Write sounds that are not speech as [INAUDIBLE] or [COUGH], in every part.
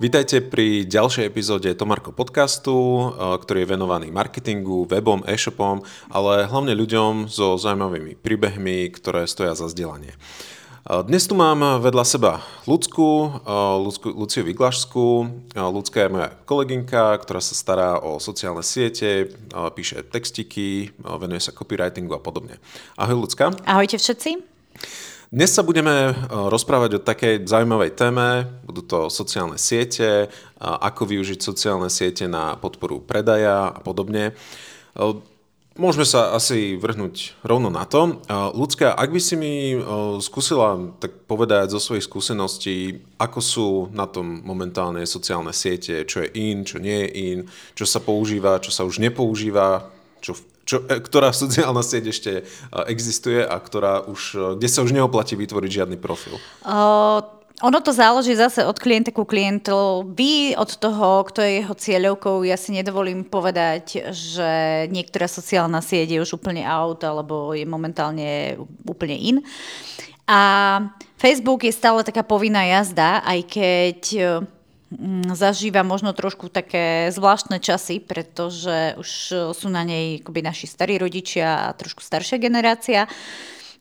Vítajte pri ďalšej epizóde Tomarko podcastu, eh, ktorý je venovaný marketingu, webom, e-shopom, ale hlavne ľuďom so zaujímavými príbehmi, ktoré stoja za vzdelanie. Eh, dnes tu mám vedľa seba Lucku, eh, Lucku Luciu Vyglašskú. Lucka je moja kolegynka, ktorá sa stará o sociálne siete, píše textiky, venuje sa copywritingu a podobne. Ahoj Lucka. Ahojte všetci. Dnes sa budeme e, rozprávať o takej zaujímavej téme, budú to sociálne siete, ako využiť sociálne siete na podporu predaja a podobne. E, môžeme sa asi vrhnúť rovno na to. E, Ľudská, ak by si mi skúsila tak povedať zo svojich skúseností, ako sú na tom momentálne sociálne siete, čo je in, čo nie je in, čo sa používa, čo sa už nepoužíva, čo čo, e, ktorá sociálna sieť ešte e, existuje a ktorá už, e, kde sa už neoplatí vytvoriť žiadny profil? Uh... Ono to záleží zase od klienta ku klientovi, od toho, kto je jeho cieľovkou. Ja si nedovolím povedať, že niektorá sociálna sieť je už úplne out alebo je momentálne úplne in. A Facebook je stále taká povinná jazda, aj keď zažíva možno trošku také zvláštne časy, pretože už sú na nej akoby naši starí rodičia a trošku staršia generácia.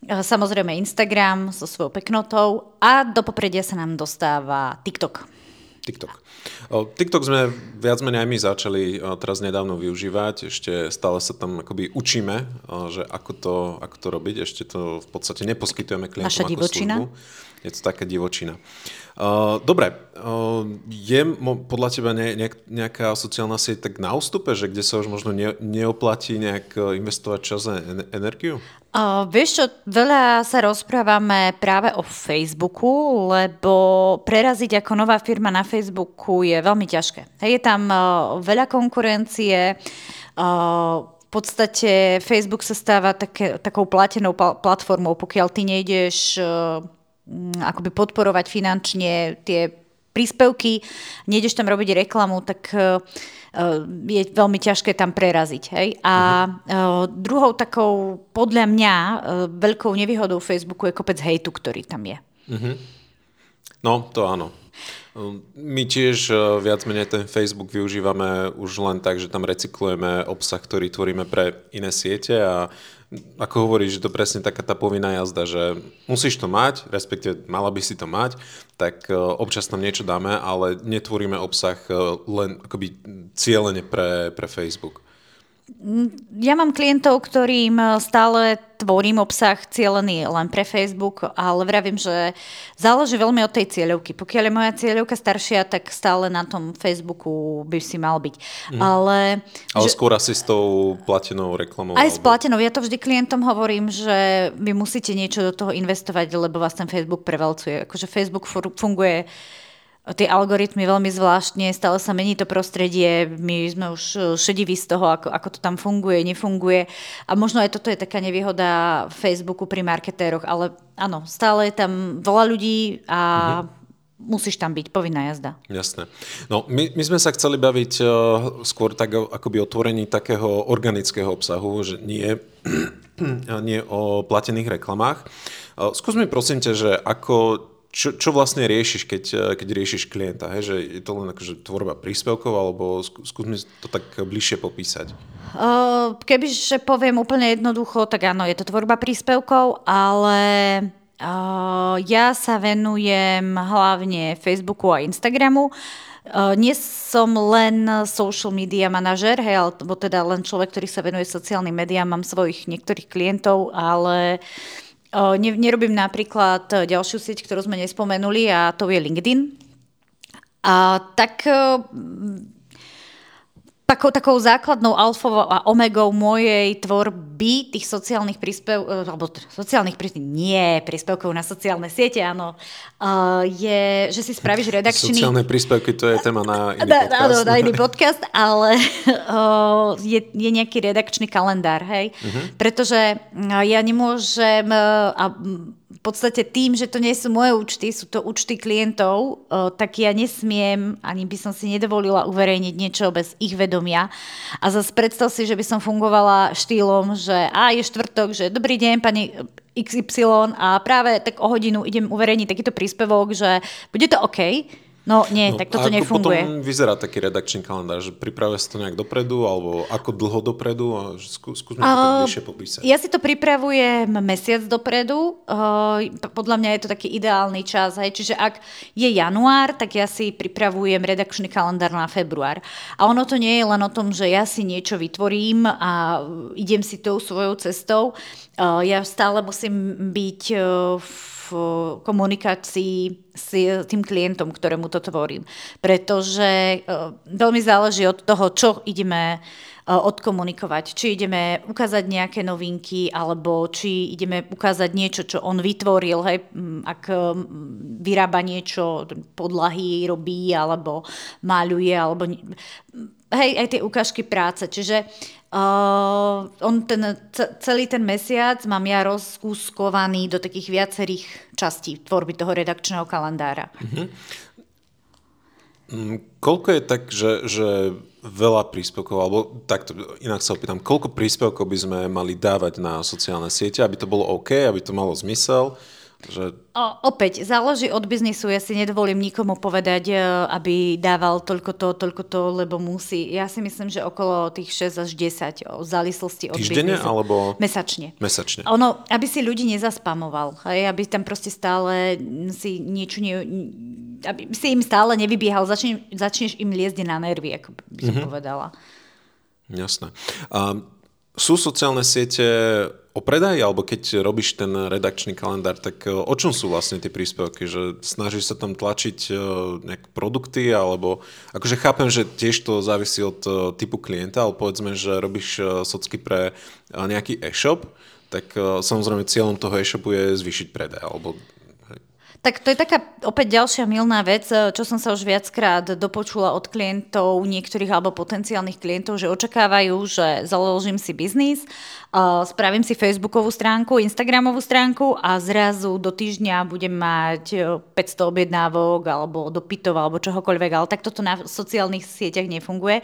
Samozrejme Instagram so svojou peknotou a do popredia sa nám dostáva TikTok. TikTok. TikTok sme viac menej aj my začali teraz nedávno využívať, ešte stále sa tam akoby učíme, že ako to, ako to robiť, ešte to v podstate neposkytujeme klientom Naša ako divočina. službu. Je to taká divočina. Uh, dobre, uh, je podľa teba ne, nejaká sociálna sieť tak na ústupe, že kde sa už možno ne, neoplatí nejak investovať čas a energiu? Uh, vieš čo, veľa sa rozprávame práve o Facebooku, lebo preraziť ako nová firma na Facebooku je veľmi ťažké. Je tam uh, veľa konkurencie, uh, v podstate Facebook sa stáva také, takou platenou platformou, pokiaľ ty nejdeš akoby podporovať finančne tie príspevky, nejdeš tam robiť reklamu, tak uh, je veľmi ťažké tam preraziť. Hej? A uh, druhou takou, podľa mňa, veľkou nevýhodou Facebooku je kopec hejtu, ktorý tam je. Uh-huh. No, to áno. My tiež viac menej ten Facebook využívame už len tak, že tam recyklujeme obsah, ktorý tvoríme pre iné siete a ako hovoríš, že to presne taká tá povinná jazda, že musíš to mať, respektíve mala by si to mať, tak e, občas tam niečo dáme, ale netvoríme obsah e, len akoby cieľene pre, pre Facebook. Ja mám klientov, ktorým stále tvorím obsah cieľený len pre Facebook, ale vravím, že záleží veľmi od tej cieľovky. Pokiaľ je moja cieľovka staršia, tak stále na tom Facebooku by si mal byť. Mm. Ale, ale že, skôr asi s tou platenou reklamou. Aj alebo... s platenou. Ja to vždy klientom hovorím, že vy musíte niečo do toho investovať, lebo vás ten Facebook prevalcuje. Akože Facebook funguje tie algoritmy veľmi zvláštne, stále sa mení to prostredie, my sme už e, šediví z toho, ako, ako to tam funguje, nefunguje. A možno aj toto je taká nevýhoda Facebooku pri marketéroch, ale áno, stále je tam veľa ľudí a mm-hmm musíš tam byť, povinná jazda. Jasné. No, my, my sme sa chceli baviť uh, skôr tak akoby otvorení takého organického obsahu, že nie, [CLEARS THROAT] nie o platených reklamách. Uh, skús mi prosím ťa, že ako čo, čo vlastne riešiš, keď, eh, keď riešiš klienta? Hej? Že je to len akože tvorba príspevkov, alebo skús mi to tak bližšie popísať. Kebyže poviem úplne jednoducho, tak áno, je to tvorba príspevkov, ale ja sa venujem hlavne Facebooku a Instagramu. Nie som len social media manažer, hej, alebo teda len človek, ktorý sa venuje sociálnym médiám, mám svojich niektorých klientov, ale uh, Nerobím napríklad e, ďalšiu sieť, ktorú sme nespomenuli a to je LinkedIn. A tak e, takou, takou základnou alfou a omegou mojej tvorby tých sociálnych príspev, e, alebo sociálnych príspevkov, nie príspevkov na sociálne siete, áno, je, že si spravíš redakčný... Sociálne príspevky, to je téma na iný podcast. Áno, na iný [LAUGHS] podcast, ale je, je nejaký redakčný kalendár, hej? Uh-huh. Pretože ja nemôžem a v podstate tým, že to nie sú moje účty, sú to účty klientov, tak ja nesmiem, ani by som si nedovolila uverejniť niečo bez ich vedomia. A zase predstav si, že by som fungovala štýlom, že a je štvrtok, že dobrý deň, pani XY a práve tak o hodinu idem uverejniť takýto príspevok, že bude to OK, No nie, no, tak toto nefunguje. potom vyzerá taký redakčný kalendár? Že pripravuje sa to nejak dopredu, alebo ako dlho dopredu? A skú, skúsme to uh, bližšie popísať. Ja si to pripravujem mesiac dopredu. Uh, podľa mňa je to taký ideálny čas. Hej. Čiže ak je január, tak ja si pripravujem redakčný kalendár na február. A ono to nie je len o tom, že ja si niečo vytvorím a idem si tou svojou cestou. Uh, ja stále musím byť uh, v komunikácii s tým klientom, ktorému to tvorím. Pretože e, veľmi záleží od toho, čo ideme e, odkomunikovať. Či ideme ukázať nejaké novinky, alebo či ideme ukázať niečo, čo on vytvoril, hej, ak vyrába niečo, podlahy robí, alebo maľuje, alebo hej, aj tie ukážky práce. Čiže Uh, on ten, celý ten mesiac mám ja rozkúskovaný do takých viacerých častí tvorby toho redakčného kalendára. Uh-huh. koľko je tak, že, že veľa príspevkov, alebo takto inak sa opýtam, koľko príspevkov by sme mali dávať na sociálne siete, aby to bolo OK, aby to malo zmysel? Že... O, opäť, záleží od biznisu. Ja si nedovolím nikomu povedať, e, aby dával toľko to, toľko to, lebo musí. Ja si myslím, že okolo tých 6 až 10 o závislosti od Týždenne, biznisu. alebo... Mesačne. Mesačne. Ono, aby si ľudí nezaspamoval. Hej, aby tam proste stále si niečo ne, aby si im stále nevybiehal. Začne, začneš im liezť na nervy, ako by som mm-hmm. povedala. Jasné. Um, sú sociálne siete o predaji, alebo keď robíš ten redakčný kalendár, tak e, o čom sú vlastne tie príspevky? Že snažíš sa tam tlačiť e, nejaké produkty, alebo akože chápem, že tiež to závisí od e, typu klienta, ale povedzme, že robíš socky pre nejaký e-shop, tak samozrejme cieľom toho e-shopu je zvýšiť predaj, alebo tak to je taká opäť ďalšia milná vec, eh, čo som sa už viackrát dopočula od klientov, niektorých alebo potenciálnych klientov, že očakávajú, že založím si biznis, eh, spravím si Facebookovú stránku, Instagramovú stránku a zrazu do týždňa budem mať 500 eh, objednávok alebo dopytov alebo čohokoľvek, ale tak toto na sociálnych sieťach nefunguje.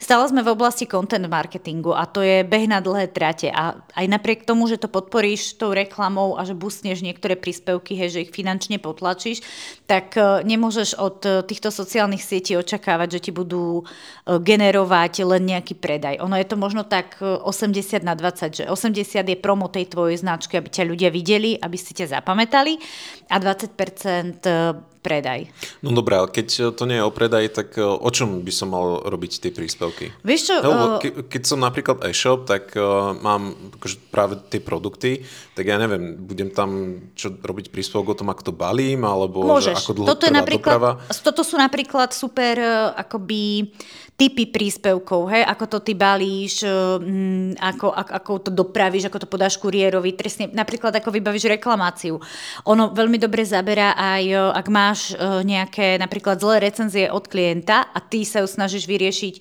Stále sme v oblasti content marketingu a to je beh na dlhé trate a aj napriek tomu, že to podporíš tou reklamou a že busneš niektoré príspevky, hej, že ich finančne potlačíš, tak e, nemôžeš od e, týchto sociálnych sietí očakávať, že ti budú e, generovať len nejaký predaj. Ono je to možno tak 80 na 20, že 80 je promo tej tvojej značky, aby ťa ľudia videli, aby si ťa zapamätali a 20% predaj. No dobré, ale keď to nie je o predaj, tak e, o čom by som mal robiť tie príspevky? Vieš čo? No, ke, keď som napríklad e-shop, tak uh, mám akože práve tie produkty, tak ja neviem, budem tam čo robiť príspevok o tom, ako to balím, alebo Môžeš. Že ako dlho toto, je napríklad, doprava. toto sú napríklad super akoby typy príspevkov, hej, ako to ty balíš, um, ako, ako, ako to dopravíš, ako to podáš kuriérovi, trestne, napríklad ako vybavíš reklamáciu. Ono veľmi dobre zaberá aj, ak máš nejaké napríklad zlé recenzie od klienta a ty sa ju snažíš vyriešiť,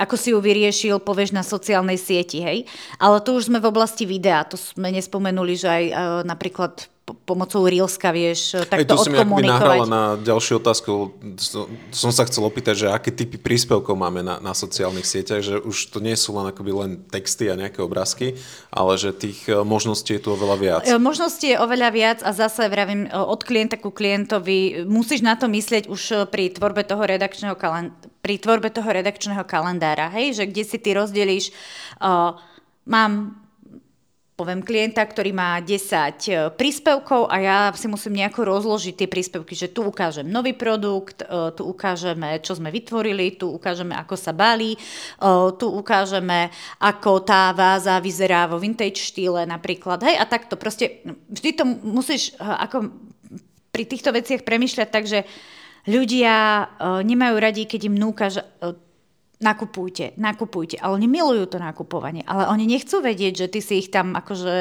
ako si ju vyriešil, povieš na sociálnej sieti, hej. Ale tu už sme v oblasti videa, to sme nespomenuli, že aj napríklad pomocou Reelska vieš takto Aj to si mi nahrala na ďalšiu otázku. Som sa chcel opýtať, že aké typy príspevkov máme na, na sociálnych sieťach, že už to nie sú len akoby len texty a nejaké obrázky, ale že tých e, možností je tu oveľa viac. E, možností je oveľa viac a zase vravím, e, od klienta ku klientovi musíš na to myslieť už pri tvorbe toho redakčného, kalend- pri tvorbe toho redakčného kalendára, hej, že kde si ty rozdelíš uh, mám poviem klienta, ktorý má 10 e, príspevkov a ja si musím nejako rozložiť tie príspevky, že tu ukážem nový produkt, e, tu ukážeme, čo sme vytvorili, tu ukážeme, ako sa balí, e, tu ukážeme, ako tá váza vyzerá vo vintage štýle napríklad. Hej, a takto proste vždy to musíš ako pri týchto veciach premyšľať tak, že ľudia nemajú radi, keď im núkaš nakupujte, nakupujte. Ale oni milujú to nakupovanie, ale oni nechcú vedieť, že ty si ich tam akože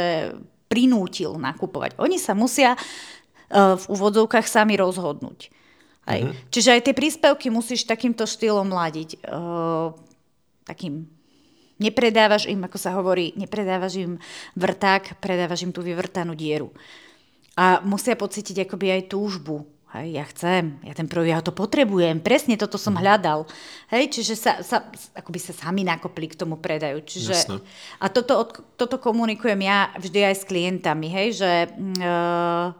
prinútil nakupovať. Oni sa musia uh, v úvodzovkách sami rozhodnúť. Hej. Mm-hmm. Čiže aj tie príspevky musíš takýmto štýlom ladiť. Uh, takým Nepredávaš im, ako sa hovorí, nepredávaš im vrták, predávaš im tú vyvrtanú dieru. A musia pocítiť akoby aj túžbu Hej, ja chcem, ja ten projekt, ja to potrebujem, presne toto som mhm. hľadal. Hej, čiže sa, sa, akoby sa sami nakopli k tomu predaju. Čiže, Jasne. a toto, toto komunikujem ja vždy aj s klientami, hej, že uh,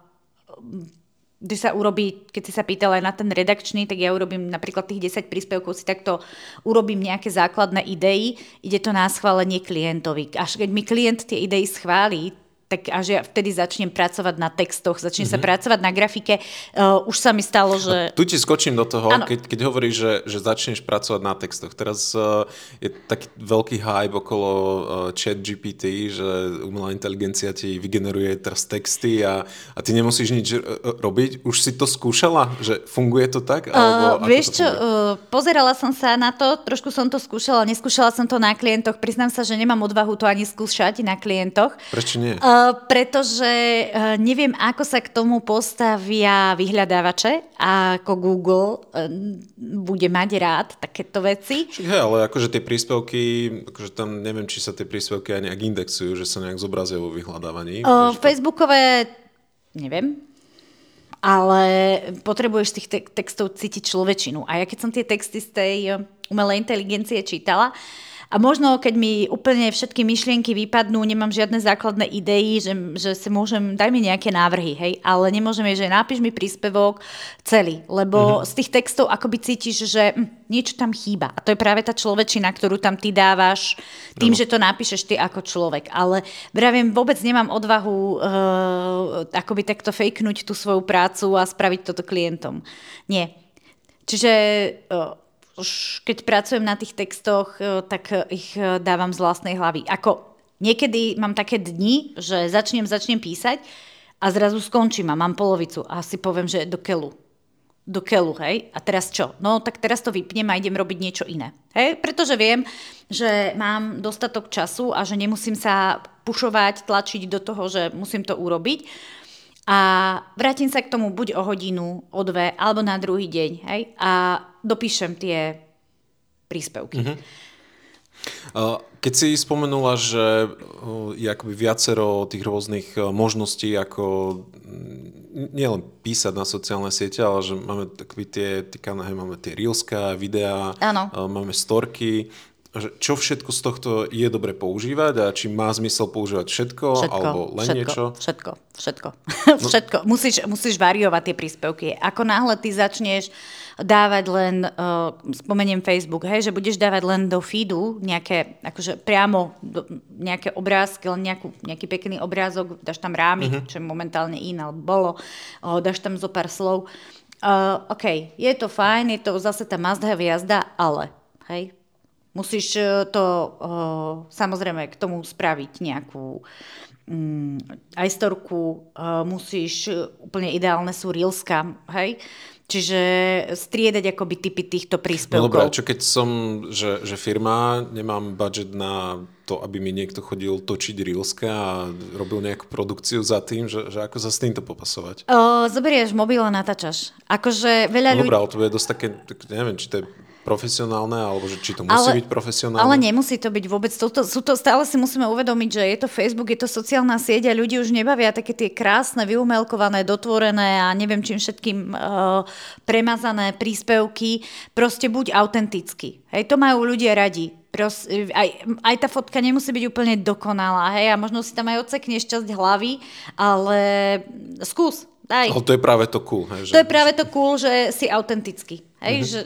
kde sa urobí, keď si sa pýtala aj na ten redakčný, tak ja urobím napríklad tých 10 príspevkov, si takto urobím nejaké základné idei, ide to na schválenie klientovi. Až keď mi klient tie idei schválí, tak až ja vtedy začnem pracovať na textoch, začnem mm-hmm. sa mhm. pracovať na grafike. Uh, už sa mi stalo, že... A tu ti skočím do toho, keď, keď hovoríš, že, že začneš pracovať na textoch. Teraz uh, je taký veľký hype okolo uh, chat GPT, že umelá inteligencia ti vygeneruje teraz texty a, a ty nemusíš nič uh, robiť. Už si to skúšala? Že funguje to tak? Alebo uh, vieš čo, uh, pozerala som sa na to, trošku som to skúšala, neskúšala som to na klientoch. Priznám sa, že nemám odvahu to ani skúšať na klientoch. Prečo nie? Uh, pretože uh, neviem, ako sa k tomu postavia vyhľadávače a ako Google uh, bude mať rád takéto veci. Hej, ale akože tie príspevky, akože tam neviem, či sa tie príspevky aj nejak indexujú, že sa nejak zobrazia vo vyhľadávaní. Uh, Facebookové, neviem, ale potrebuješ z tých te- textov cítiť človečinu. A ja keď som tie texty z tej umelej inteligencie čítala, uh, a možno, keď mi úplne všetky myšlienky vypadnú, nemám žiadne základné idei, že, že si môžem, daj mi nejaké návrhy, hej, ale nemôžeme, že napíš mi príspevok celý, lebo mm-hmm. z tých textov akoby cítiš, že hm, niečo tam chýba. A to je práve tá človečina, ktorú tam ty dávaš tým, no. že to napíšeš ty ako človek. Ale vravím, vôbec nemám odvahu uh, akoby takto fejknúť tú svoju prácu a spraviť toto klientom. Nie. Čiže uh, už keď pracujem na tých textoch, e, tak e, ich e, dávam z vlastnej hlavy. Ako niekedy mám také dni, že začnem, začnem písať a zrazu skončím a mám polovicu a si poviem, že do kelu. Do kelu, hej? A teraz čo? No tak teraz to vypnem a idem robiť niečo iné. Hej? Pretože viem, že mám dostatok času a že nemusím sa pušovať, tlačiť do toho, že musím to urobiť a vrátim sa k tomu buď o hodinu, o dve, alebo na druhý deň, hej, a dopíšem tie príspevky. Mm-hmm. Keď si spomenula, že je akoby viacero tých rôznych možností, ako nielen písať na sociálne siete, ale že máme takové tie, tie kanály, máme tie reelska, videá, ano. máme storky, čo všetko z tohto je dobre používať a či má zmysel používať všetko, všetko alebo len všetko, niečo? Všetko, všetko. No. [LAUGHS] všetko. Musíš, musíš variovať tie príspevky. Ako náhle ty začneš dávať len, uh, spomeniem Facebook, hej, že budeš dávať len do feedu nejaké, akože priamo do, nejaké obrázky, len nejakú, nejaký pekný obrázok, dáš tam rámy, uh-huh. čo momentálne in, alebo bolo, uh, dáš tam zo pár slov. Uh, OK, je to fajn, je to zase tá must have jazda, ale, hej, Musíš e, to uh, samozrejme k tomu spraviť nejakú um, aj storku, uh, musíš, úplne ideálne sú reelska, hej? Čiže striedať akoby typy týchto príspevkov. No dobré, čo keď som, že, že firma, nemám budget na to, aby mi niekto chodil točiť reelska a robil nejakú produkciu za tým, že, že ako sa s týmto popasovať? O, zoberieš mobil a natáčaš. Akože veľa no ľudí... Dobrá, ale to je dosť také, neviem, či to je profesionálne, alebo že či to musí ale, byť profesionálne? Ale nemusí to byť vôbec. To, to, sú to, stále si musíme uvedomiť, že je to Facebook, je to sociálna sieť a ľudí už nebavia také tie krásne, vyumelkované, dotvorené a neviem čím všetkým uh, premazané príspevky. Proste buď autentický. Hej, to majú ľudia radi. Pros, aj, aj tá fotka nemusí byť úplne dokonalá, hej, a možno si tam aj odsekneš časť hlavy, ale skús, daj. Ale to je práve to cool. Hej, že... To je práve to cool, že si autentický. Hej, mm-hmm. že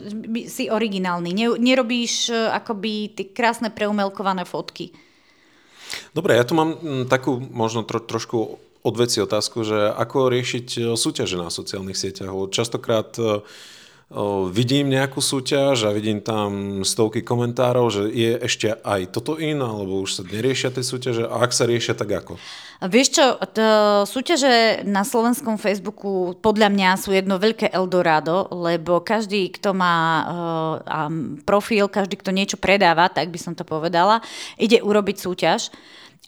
si originálny. Ne, nerobíš uh, akoby tie krásne preumelkované fotky. Dobre, ja tu mám m, takú možno tro, trošku odveci otázku, že ako riešiť e, súťaže na sociálnych sieťach. Častokrát uh, vidím nejakú súťaž a vidím tam stovky komentárov, že je ešte aj toto in, alebo už sa neriešia tie súťaže a ak sa riešia, tak ako? Vieš čo, súťaže na slovenskom Facebooku podľa mňa sú jedno veľké Eldorado, lebo každý, kto má uh, profil, každý, kto niečo predáva, tak by som to povedala, ide urobiť súťaž,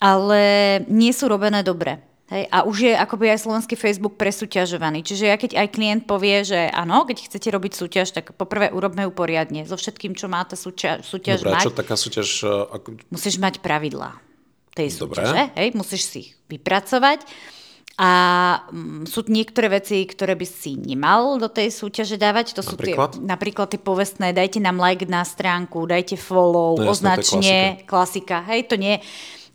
ale nie sú robené dobre. Hej, a už je akoby aj slovenský Facebook presúťažovaný. Čiže ja keď aj klient povie, že áno, keď chcete robiť súťaž, tak poprvé urobme ju poriadne. So všetkým, čo má tá súťaž, súťaž Dobre, mať. čo taká súťaž... Ako... Musíš mať pravidlá tej súťaže. Hej, musíš si ich vypracovať. A mm, sú niektoré veci, ktoré by si nemal do tej súťaže dávať. To napríklad? sú tie, napríklad tie povestné, dajte nám like na stránku, dajte follow, no, označne, klasika. klasika. Hej, to nie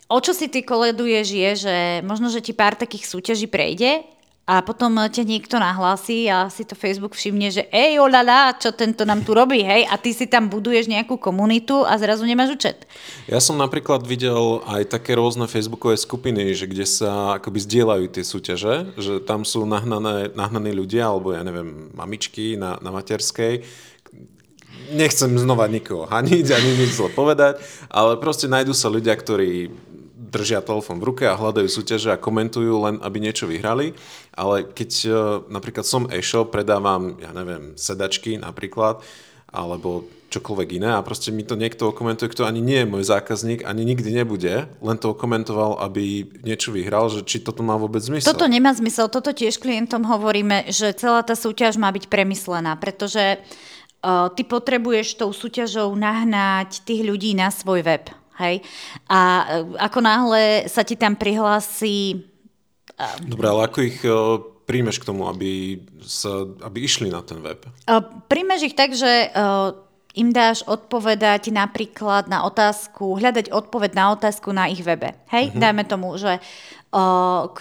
O čo si ty koleduješ je, že možno, že ti pár takých súťaží prejde a potom ťa niekto nahlási a si to Facebook všimne, že ej, olala, čo tento nám tu robí, hej, a ty si tam buduješ nejakú komunitu a zrazu nemáš účet. Ja som napríklad videl aj také rôzne facebookové skupiny, že kde sa akoby zdieľajú tie súťaže, že tam sú nahnané, nahnaní ľudia, alebo ja neviem, mamičky na, na materskej, nechcem znova nikoho haniť ani nič zle povedať, ale proste nájdú sa ľudia, ktorí držia telefón v ruke a hľadajú súťaže a komentujú len, aby niečo vyhrali. Ale keď uh, napríklad som e-shop, predávam, ja neviem, sedačky napríklad, alebo čokoľvek iné a proste mi to niekto komentuje, kto ani nie je môj zákazník, ani nikdy nebude, len to komentoval, aby niečo vyhral, že či toto má vôbec zmysel. Toto nemá zmysel, toto tiež klientom hovoríme, že celá tá súťaž má byť premyslená, pretože uh, ty potrebuješ tou súťažou nahnať tých ľudí na svoj web. Hej? A e, ako náhle sa ti tam prihlási... E, Dobre, ale ako ich e, príjmeš k tomu, aby, sa, aby išli na ten web? Príjmeš ich tak, že im dáš odpovedať napríklad na otázku, hľadať odpoveď na otázku na ich webe. Hej, uh-huh. dajme tomu, že uh,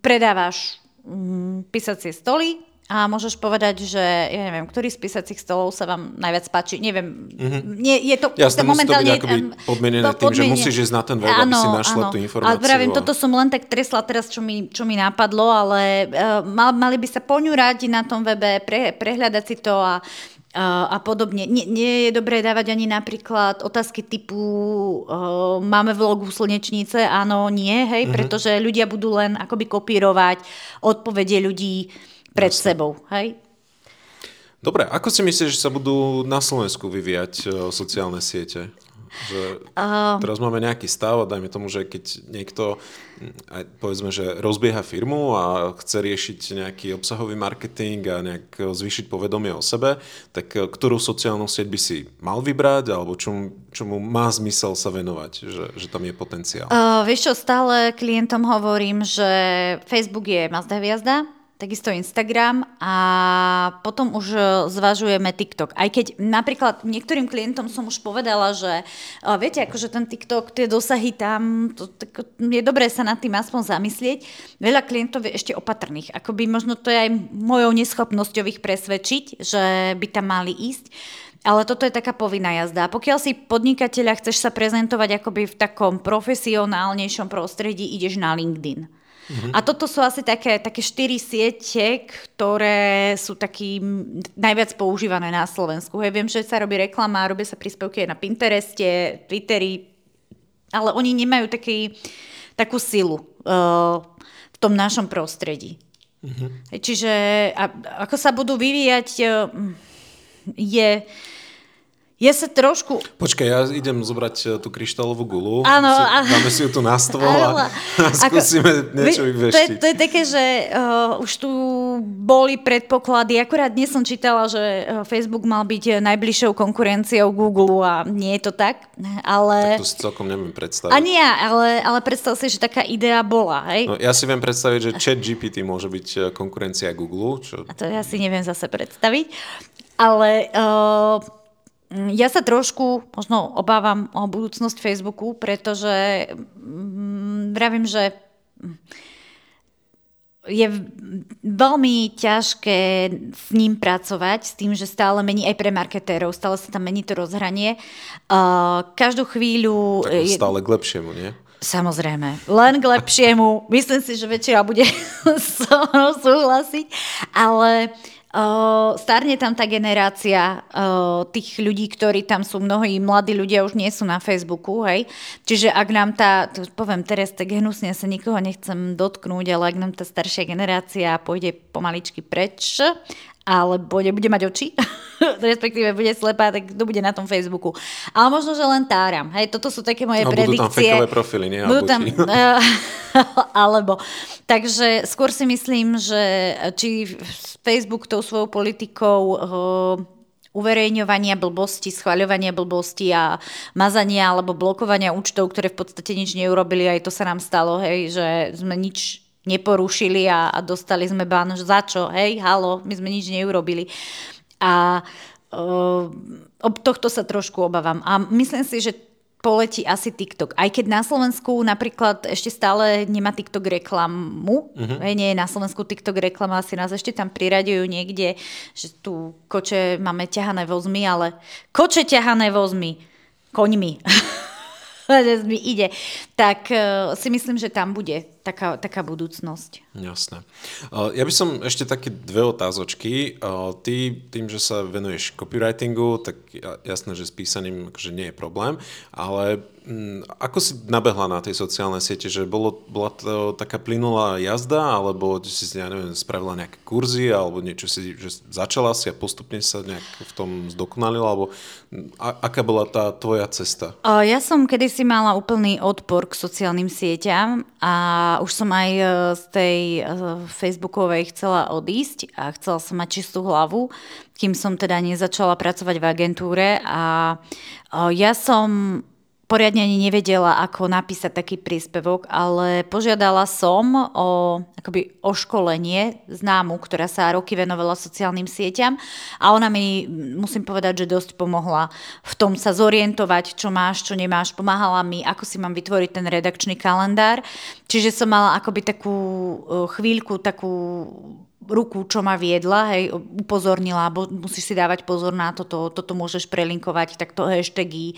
predávaš um, písacie stoly, a môžeš povedať, že ja neviem, ktorý z písacích stolov sa vám najviac páči. Neviem, mm-hmm. nie, je to Jasne, momentálne... Jasne, musí to byť podmienené tým, že musíš ísť na ten web, áno, aby si našla áno. tú informáciu. Ale pravím, a... toto som len tak tresla teraz, čo mi, čo mi napadlo, ale uh, mal, mali by sa poňurať na tom webe, pre, prehľadať si to a a podobne. Nie, nie je dobré dávať ani napríklad otázky typu uh, máme vlogu slnečnice, áno, nie, hej, mm-hmm. pretože ľudia budú len akoby kopírovať odpovede ľudí pred Jasne. sebou. Hej? Dobre, ako si myslíš, že sa budú na Slovensku vyvíjať uh, sociálne siete? Že uh, teraz máme nejaký stav a dajme tomu, že keď niekto mm, aj povedzme, že rozbieha firmu a chce riešiť nejaký obsahový marketing a nejak zvýšiť povedomie o sebe, tak e, ktorú sociálnu sieť by si mal vybrať alebo čomu, čomu má zmysel sa venovať, že, že tam je potenciál? Uh, vieš čo, stále klientom hovorím, že Facebook je Mazda hviazda, takisto Instagram a potom už e, zvažujeme TikTok. Aj keď napríklad niektorým klientom som už povedala, že uh, viete, akože ten TikTok, tie dosahy tam, to, tak, je dobré sa nad tým aspoň zamyslieť. Veľa klientov je ešte opatrných. Akoby možno to je aj mojou neschopnosťou ich presvedčiť, že by tam mali ísť. Ale toto je taká povinná jazda. Pokiaľ si podnikateľa chceš sa prezentovať akoby v takom profesionálnejšom prostredí, ideš na LinkedIn. Uh-huh. A toto sú asi také, také štyri siete, ktoré sú taký najviac používané na Slovensku. Hej, viem, že sa robí reklama, robia sa príspevky aj na Pintereste, Twitteri, ale oni nemajú taký, takú silu uh, v tom našom prostredí. Uh-huh. Čiže a, ako sa budú vyvíjať, uh, je ja sa trošku... Počkaj, ja idem zobrať e, tú kryštálovú gulu. Áno. A... Dáme si ju tu na stôl a, a [LAUGHS] skúsime ako, niečo vyveštiť. To je, to je také, že uh, už tu boli predpoklady. Akurát dnes som čítala, že e, Facebook mal byť najbližšou konkurenciou Google a nie je to tak. Ale... Tak to si celkom neviem predstaviť. A nie, ale, ale predstav si, že taká idea bola. Hej? No, ja si viem predstaviť, že chat GPT môže byť konkurencia Google. Čo... A to ja si neviem zase predstaviť. Ale... Uh, ja sa trošku možno obávam o budúcnosť Facebooku, pretože mm, vravím, že je veľmi ťažké s ním pracovať, s tým, že stále mení aj pre marketérov, stále sa tam mení to rozhranie. Uh, každú chvíľu... Tak stále k lepšiemu, nie? Samozrejme, len k lepšiemu. Myslím si, že väčšina bude [LAUGHS] súhlasiť, ale uh, Starne tam tá generácia uh, tých ľudí, ktorí tam sú, mnohí mladí ľudia už nie sú na Facebooku, hej. Čiže ak nám tá, to poviem teraz tak hnusne, sa nikoho nechcem dotknúť, ale ak nám tá staršia generácia pôjde pomaličky preč alebo nebude mať oči, [LAUGHS] respektíve bude slepá, tak to bude na tom Facebooku. Ale možno, že len táram. Hej, toto sú také moje no, predikcie. Budú tam profily, nie? Budú tam, [LAUGHS] alebo. Takže skôr si myslím, že či Facebook tou svojou politikou uh, uverejňovania blbosti, schvaľovania blbosti a mazania alebo blokovania účtov, ktoré v podstate nič neurobili, aj to sa nám stalo, hej, že sme nič neporušili a, a dostali sme bán, za čo, hej, halo, my sme nič neurobili. A uh, ob tohto sa trošku obávam. A myslím si, že poletí asi TikTok. Aj keď na Slovensku napríklad ešte stále nemá TikTok reklamu, uh-huh. nie je na Slovensku TikTok reklama, asi nás ešte tam priraďujú niekde, že tu koče máme ťahané vozmy, ale koče ťahané vozmy, koňmi. [LAUGHS] mi ide, tak uh, si myslím, že tam bude taká, taká budúcnosť. Jasné. Ja by som ešte také dve otázočky. Ty tým, že sa venuješ copywritingu, tak jasné, že s písaním akože nie je problém, ale Mm, ako si nabehla na tej sociálnej siete, že bolo, bola to taká plynulá jazda, alebo si ja neviem, spravila nejaké kurzy, alebo niečo si, že začala si a postupne sa nejak v tom zdokonalila, alebo mm, a, aká bola tá tvoja cesta? Ja som kedysi mala úplný odpor k sociálnym sieťam a už som aj e, z tej e, facebookovej chcela odísť a chcela som mať čistú hlavu, kým som teda nezačala pracovať v agentúre a ja som poriadne ani nevedela, ako napísať taký príspevok, ale požiadala som o, akoby o školenie známu, ktorá sa roky venovala sociálnym sieťam a ona mi, musím povedať, že dosť pomohla v tom sa zorientovať, čo máš, čo nemáš, pomáhala mi, ako si mám vytvoriť ten redakčný kalendár. Čiže som mala akoby takú e, chvíľku, takú ruku, čo ma viedla, hej, upozornila, bo musíš si dávať pozor na toto, toto môžeš prelinkovať, takto hashtagy,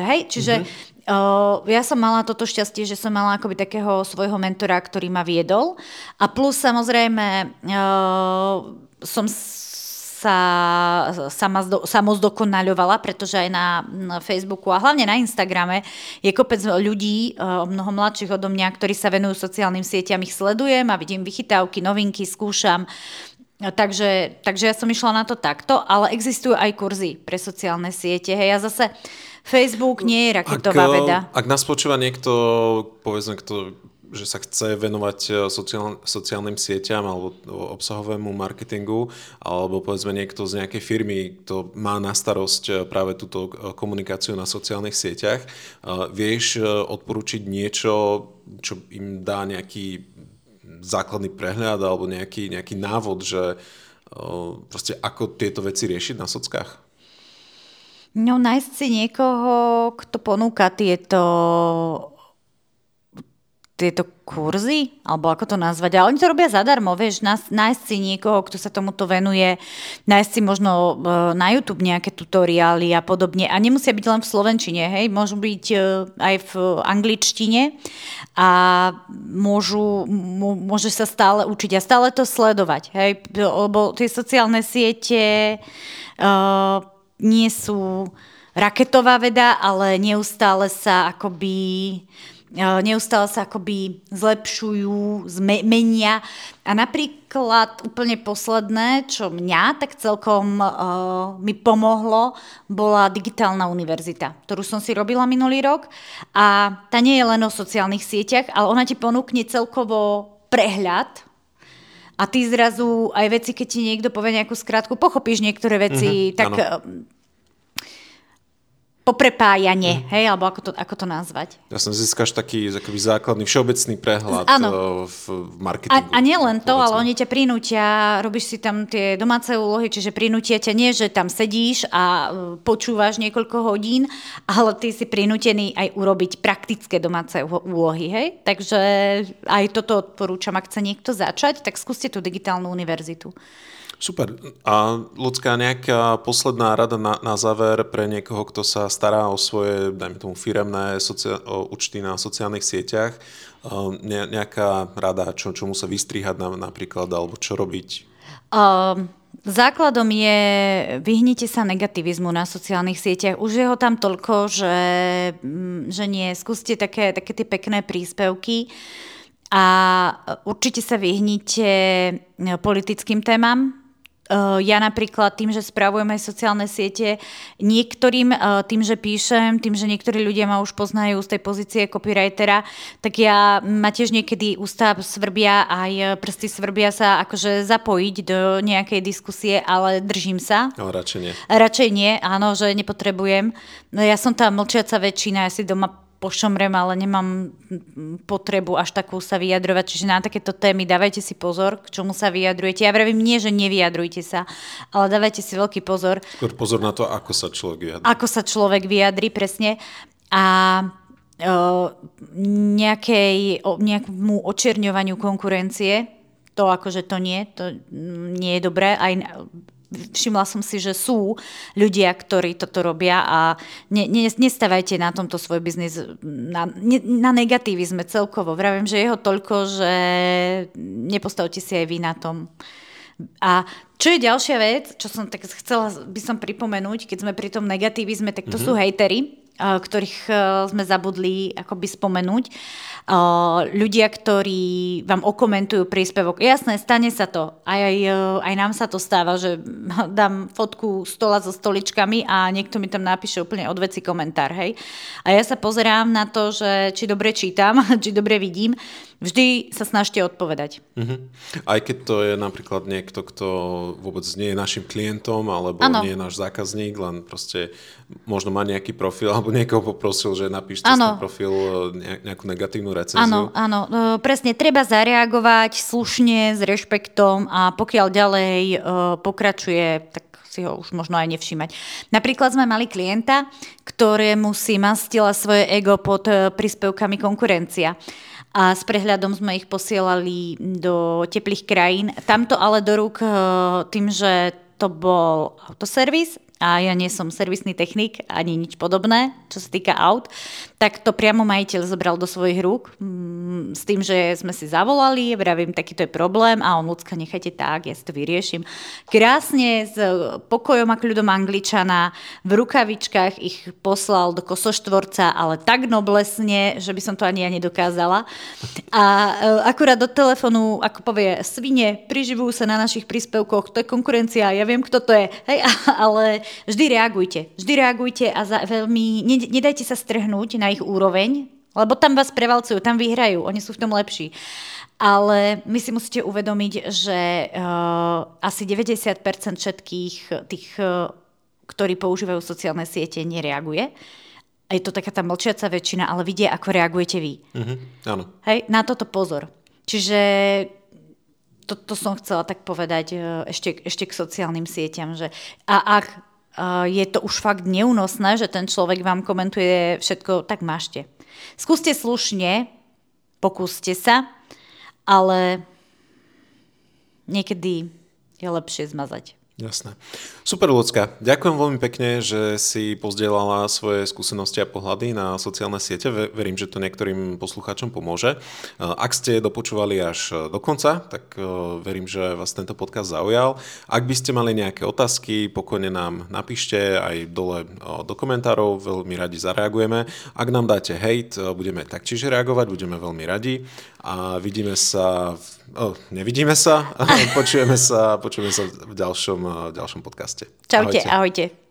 hej, čiže mm-hmm. uh, ja som mala toto šťastie, že som mala akoby takého svojho mentora, ktorý ma viedol a plus samozrejme uh, som sa sama samozdokonaľovala, pretože aj na, Facebooku a hlavne na Instagrame je kopec ľudí, e, mnoho mladších odo mňa, ktorí sa venujú sociálnym sieťam, ich sledujem a vidím vychytávky, novinky, skúšam. Takže, takže ja som išla na to takto, ale existujú aj kurzy pre sociálne siete. Hej, ja zase Facebook nie je raketová ak, veda. Ak nás počúva niekto, povedzme, kto že sa chce venovať e, sociál, sociálnym sieťam alebo obsahovému marketingu, alebo povedzme niekto z nejakej firmy, kto má na starosť e, práve túto e, komunikáciu na sociálnych sieťach, vieš odporučiť niečo, čo im dá nejaký základný prehľad alebo nejaký, nejaký návod, že proste ako tieto veci riešiť na sockách? No, nájsť si niekoho, kto ponúka tieto tieto kurzy, alebo ako to nazvať. A oni to robia zadarmo, vieš, nájsť si niekoho, kto sa tomuto venuje, nájsť si možno e, na YouTube nejaké tutoriály a podobne. A nemusia byť len v slovenčine, hej, môžu byť e, aj v angličtine a môžu, môže sa stále učiť a stále to sledovať, hej, lebo tie sociálne siete uh, nie sú raketová veda, ale neustále sa akoby neustále sa akoby zlepšujú, zmenia. A napríklad úplne posledné, čo mňa tak celkom uh, mi pomohlo, bola digitálna univerzita, ktorú som si robila minulý rok. A tá nie je len o sociálnych sieťach, ale ona ti ponúkne celkovo prehľad a ty zrazu aj veci, keď ti niekto povie nejakú skratku, pochopíš niektoré veci, mm-hmm, tak ano poprepájanie, mm. hej, alebo ako to, ako to nazvať. Ja som získaš taký akoby základný všeobecný prehľad ano. Eh, v, marketingu. A, a nie len to, povedzme. ale oni ťa prinútia, robíš si tam tie domáce úlohy, čiže prinútia ťa nie, že tam sedíš a eh, počúvaš niekoľko hodín, ale ty si prinútený aj urobiť praktické domáce úlohy, hej. Takže aj toto odporúčam, ak chce niekto začať, tak skúste tú digitálnu univerzitu. Super. A ľudská nejaká posledná rada na, na záver pre niekoho, kto sa stará o svoje, dajme tomu, firemné socia- účty na sociálnych sieťach, ne, nejaká rada, čo, čo musia vystrihať na, napríklad, alebo čo robiť? Um, základom je vyhnite sa negativizmu na sociálnych sieťach. Už je ho tam toľko, že, mm, že nie. Skúste také, také tie pekné príspevky a určite sa vyhnite politickým témam, ja napríklad tým, že spravujem aj sociálne siete, niektorým eh, tým, že píšem, tým, že niektorí ľudia ma už poznajú z tej pozície copywritera, tak ja ma tiež niekedy ústa svrbia aj prsty svrbia sa akože zapojiť do nejakej diskusie, ale držím sa. Ale radšej nie. Radšej nie, áno, že nepotrebujem. No ja som tá mlčiaca väčšina, ja si doma pošomrem, ale nemám potrebu až takú sa vyjadrovať. Čiže na takéto témy dávajte si pozor, k čomu sa vyjadrujete. Ja vravím nie, že nevyjadrujte sa, ale dávajte si veľký pozor. Skôr pozor na to, ako sa človek vyjadrí. Ako sa človek vyjadrí, presne. A nejakej, nejakému očerňovaniu konkurencie, to akože to nie, to nie je dobré. Aj všimla som si, že sú ľudia, ktorí toto robia a ne, ne, nestávajte na tomto svoj biznis na, ne, na negativizme celkovo. Vravím, že jeho toľko, že nepostavte si aj vy na tom. A čo je ďalšia vec, čo som tak chcela by som pripomenúť, keď sme pri tom negativizme, tak to mm-hmm. sú hejtery, ktorých sme zabudli akoby spomenúť ľudia, ktorí vám okomentujú príspevok. Jasné, stane sa to. Aj, aj, aj nám sa to stáva, že [LAUGHS] dám fotku stola so stoličkami a niekto mi tam napíše úplne odveci komentár. Hej? A ja sa pozerám na to, že či dobre čítam, [LAUGHS] či dobre vidím. Vždy sa snažte odpovedať. Uh-huh. Aj keď to je napríklad niekto, kto vôbec nie je našim klientom, alebo ano. nie je náš zákazník, len proste možno má nejaký profil, [LAUGHS] alebo niekoho poprosil, že napíšte na profil nejakú negatívnu recenziu. Áno, áno, e, presne, treba zareagovať slušne, s rešpektom a pokiaľ ďalej e, pokračuje, tak si ho už možno aj nevšímať. Napríklad sme mali klienta, ktorému si mastila svoje ego pod e, príspevkami konkurencia a s prehľadom sme ich posielali do teplých krajín. Tamto ale do rúk tým, že to bol autoservis a ja nie som servisný technik ani nič podobné, čo sa týka aut, tak to priamo majiteľ zobral do svojich rúk mm, s tým, že sme si zavolali, vravím, takýto je problém a on ľudská, nechajte tak, ja si to vyriešim. Krásne s pokojom a kľudom angličana v rukavičkách ich poslal do kosoštvorca, ale tak noblesne, že by som to ani ja nedokázala. A e, akurát do telefonu, ako povie, svine priživujú sa na našich príspevkoch, to je konkurencia, ja viem, kto to je, hej, [LAUGHS] ale vždy reagujte. Vždy reagujte a za, veľmi, nedajte sa strhnúť na ich úroveň, lebo tam vás prevalcujú, tam vyhrajú, oni sú v tom lepší. Ale my si musíte uvedomiť, že uh, asi 90% všetkých tých, uh, ktorí používajú sociálne siete, nereaguje. A je to taká tá mlčiaca väčšina, ale vidia, ako reagujete vy. Mm-hmm, áno. Hej, na toto pozor. Čiže to, to som chcela tak povedať ešte, ešte k sociálnym sieťam, že a ak je to už fakt neúnosné, že ten človek vám komentuje všetko, tak mášte. Skúste slušne, pokúste sa, ale niekedy je lepšie zmazať. Jasné. Super, Lucka. Ďakujem veľmi pekne, že si pozdielala svoje skúsenosti a pohľady na sociálne siete. Verím, že to niektorým poslucháčom pomôže. Ak ste dopočúvali až do konca, tak e, verím, že vás tento podcast zaujal. Ak by ste mali nejaké otázky, pokojne nám napíšte aj dole do komentárov, veľmi radi zareagujeme. Ak nám dáte hejt, budeme taktiež reagovať, budeme veľmi radi a vidíme sa, v, oh, nevidíme sa, počujeme sa, počujeme sa v ďalšom, v ďalšom podcaste. Čaute, ahojte. ahojte.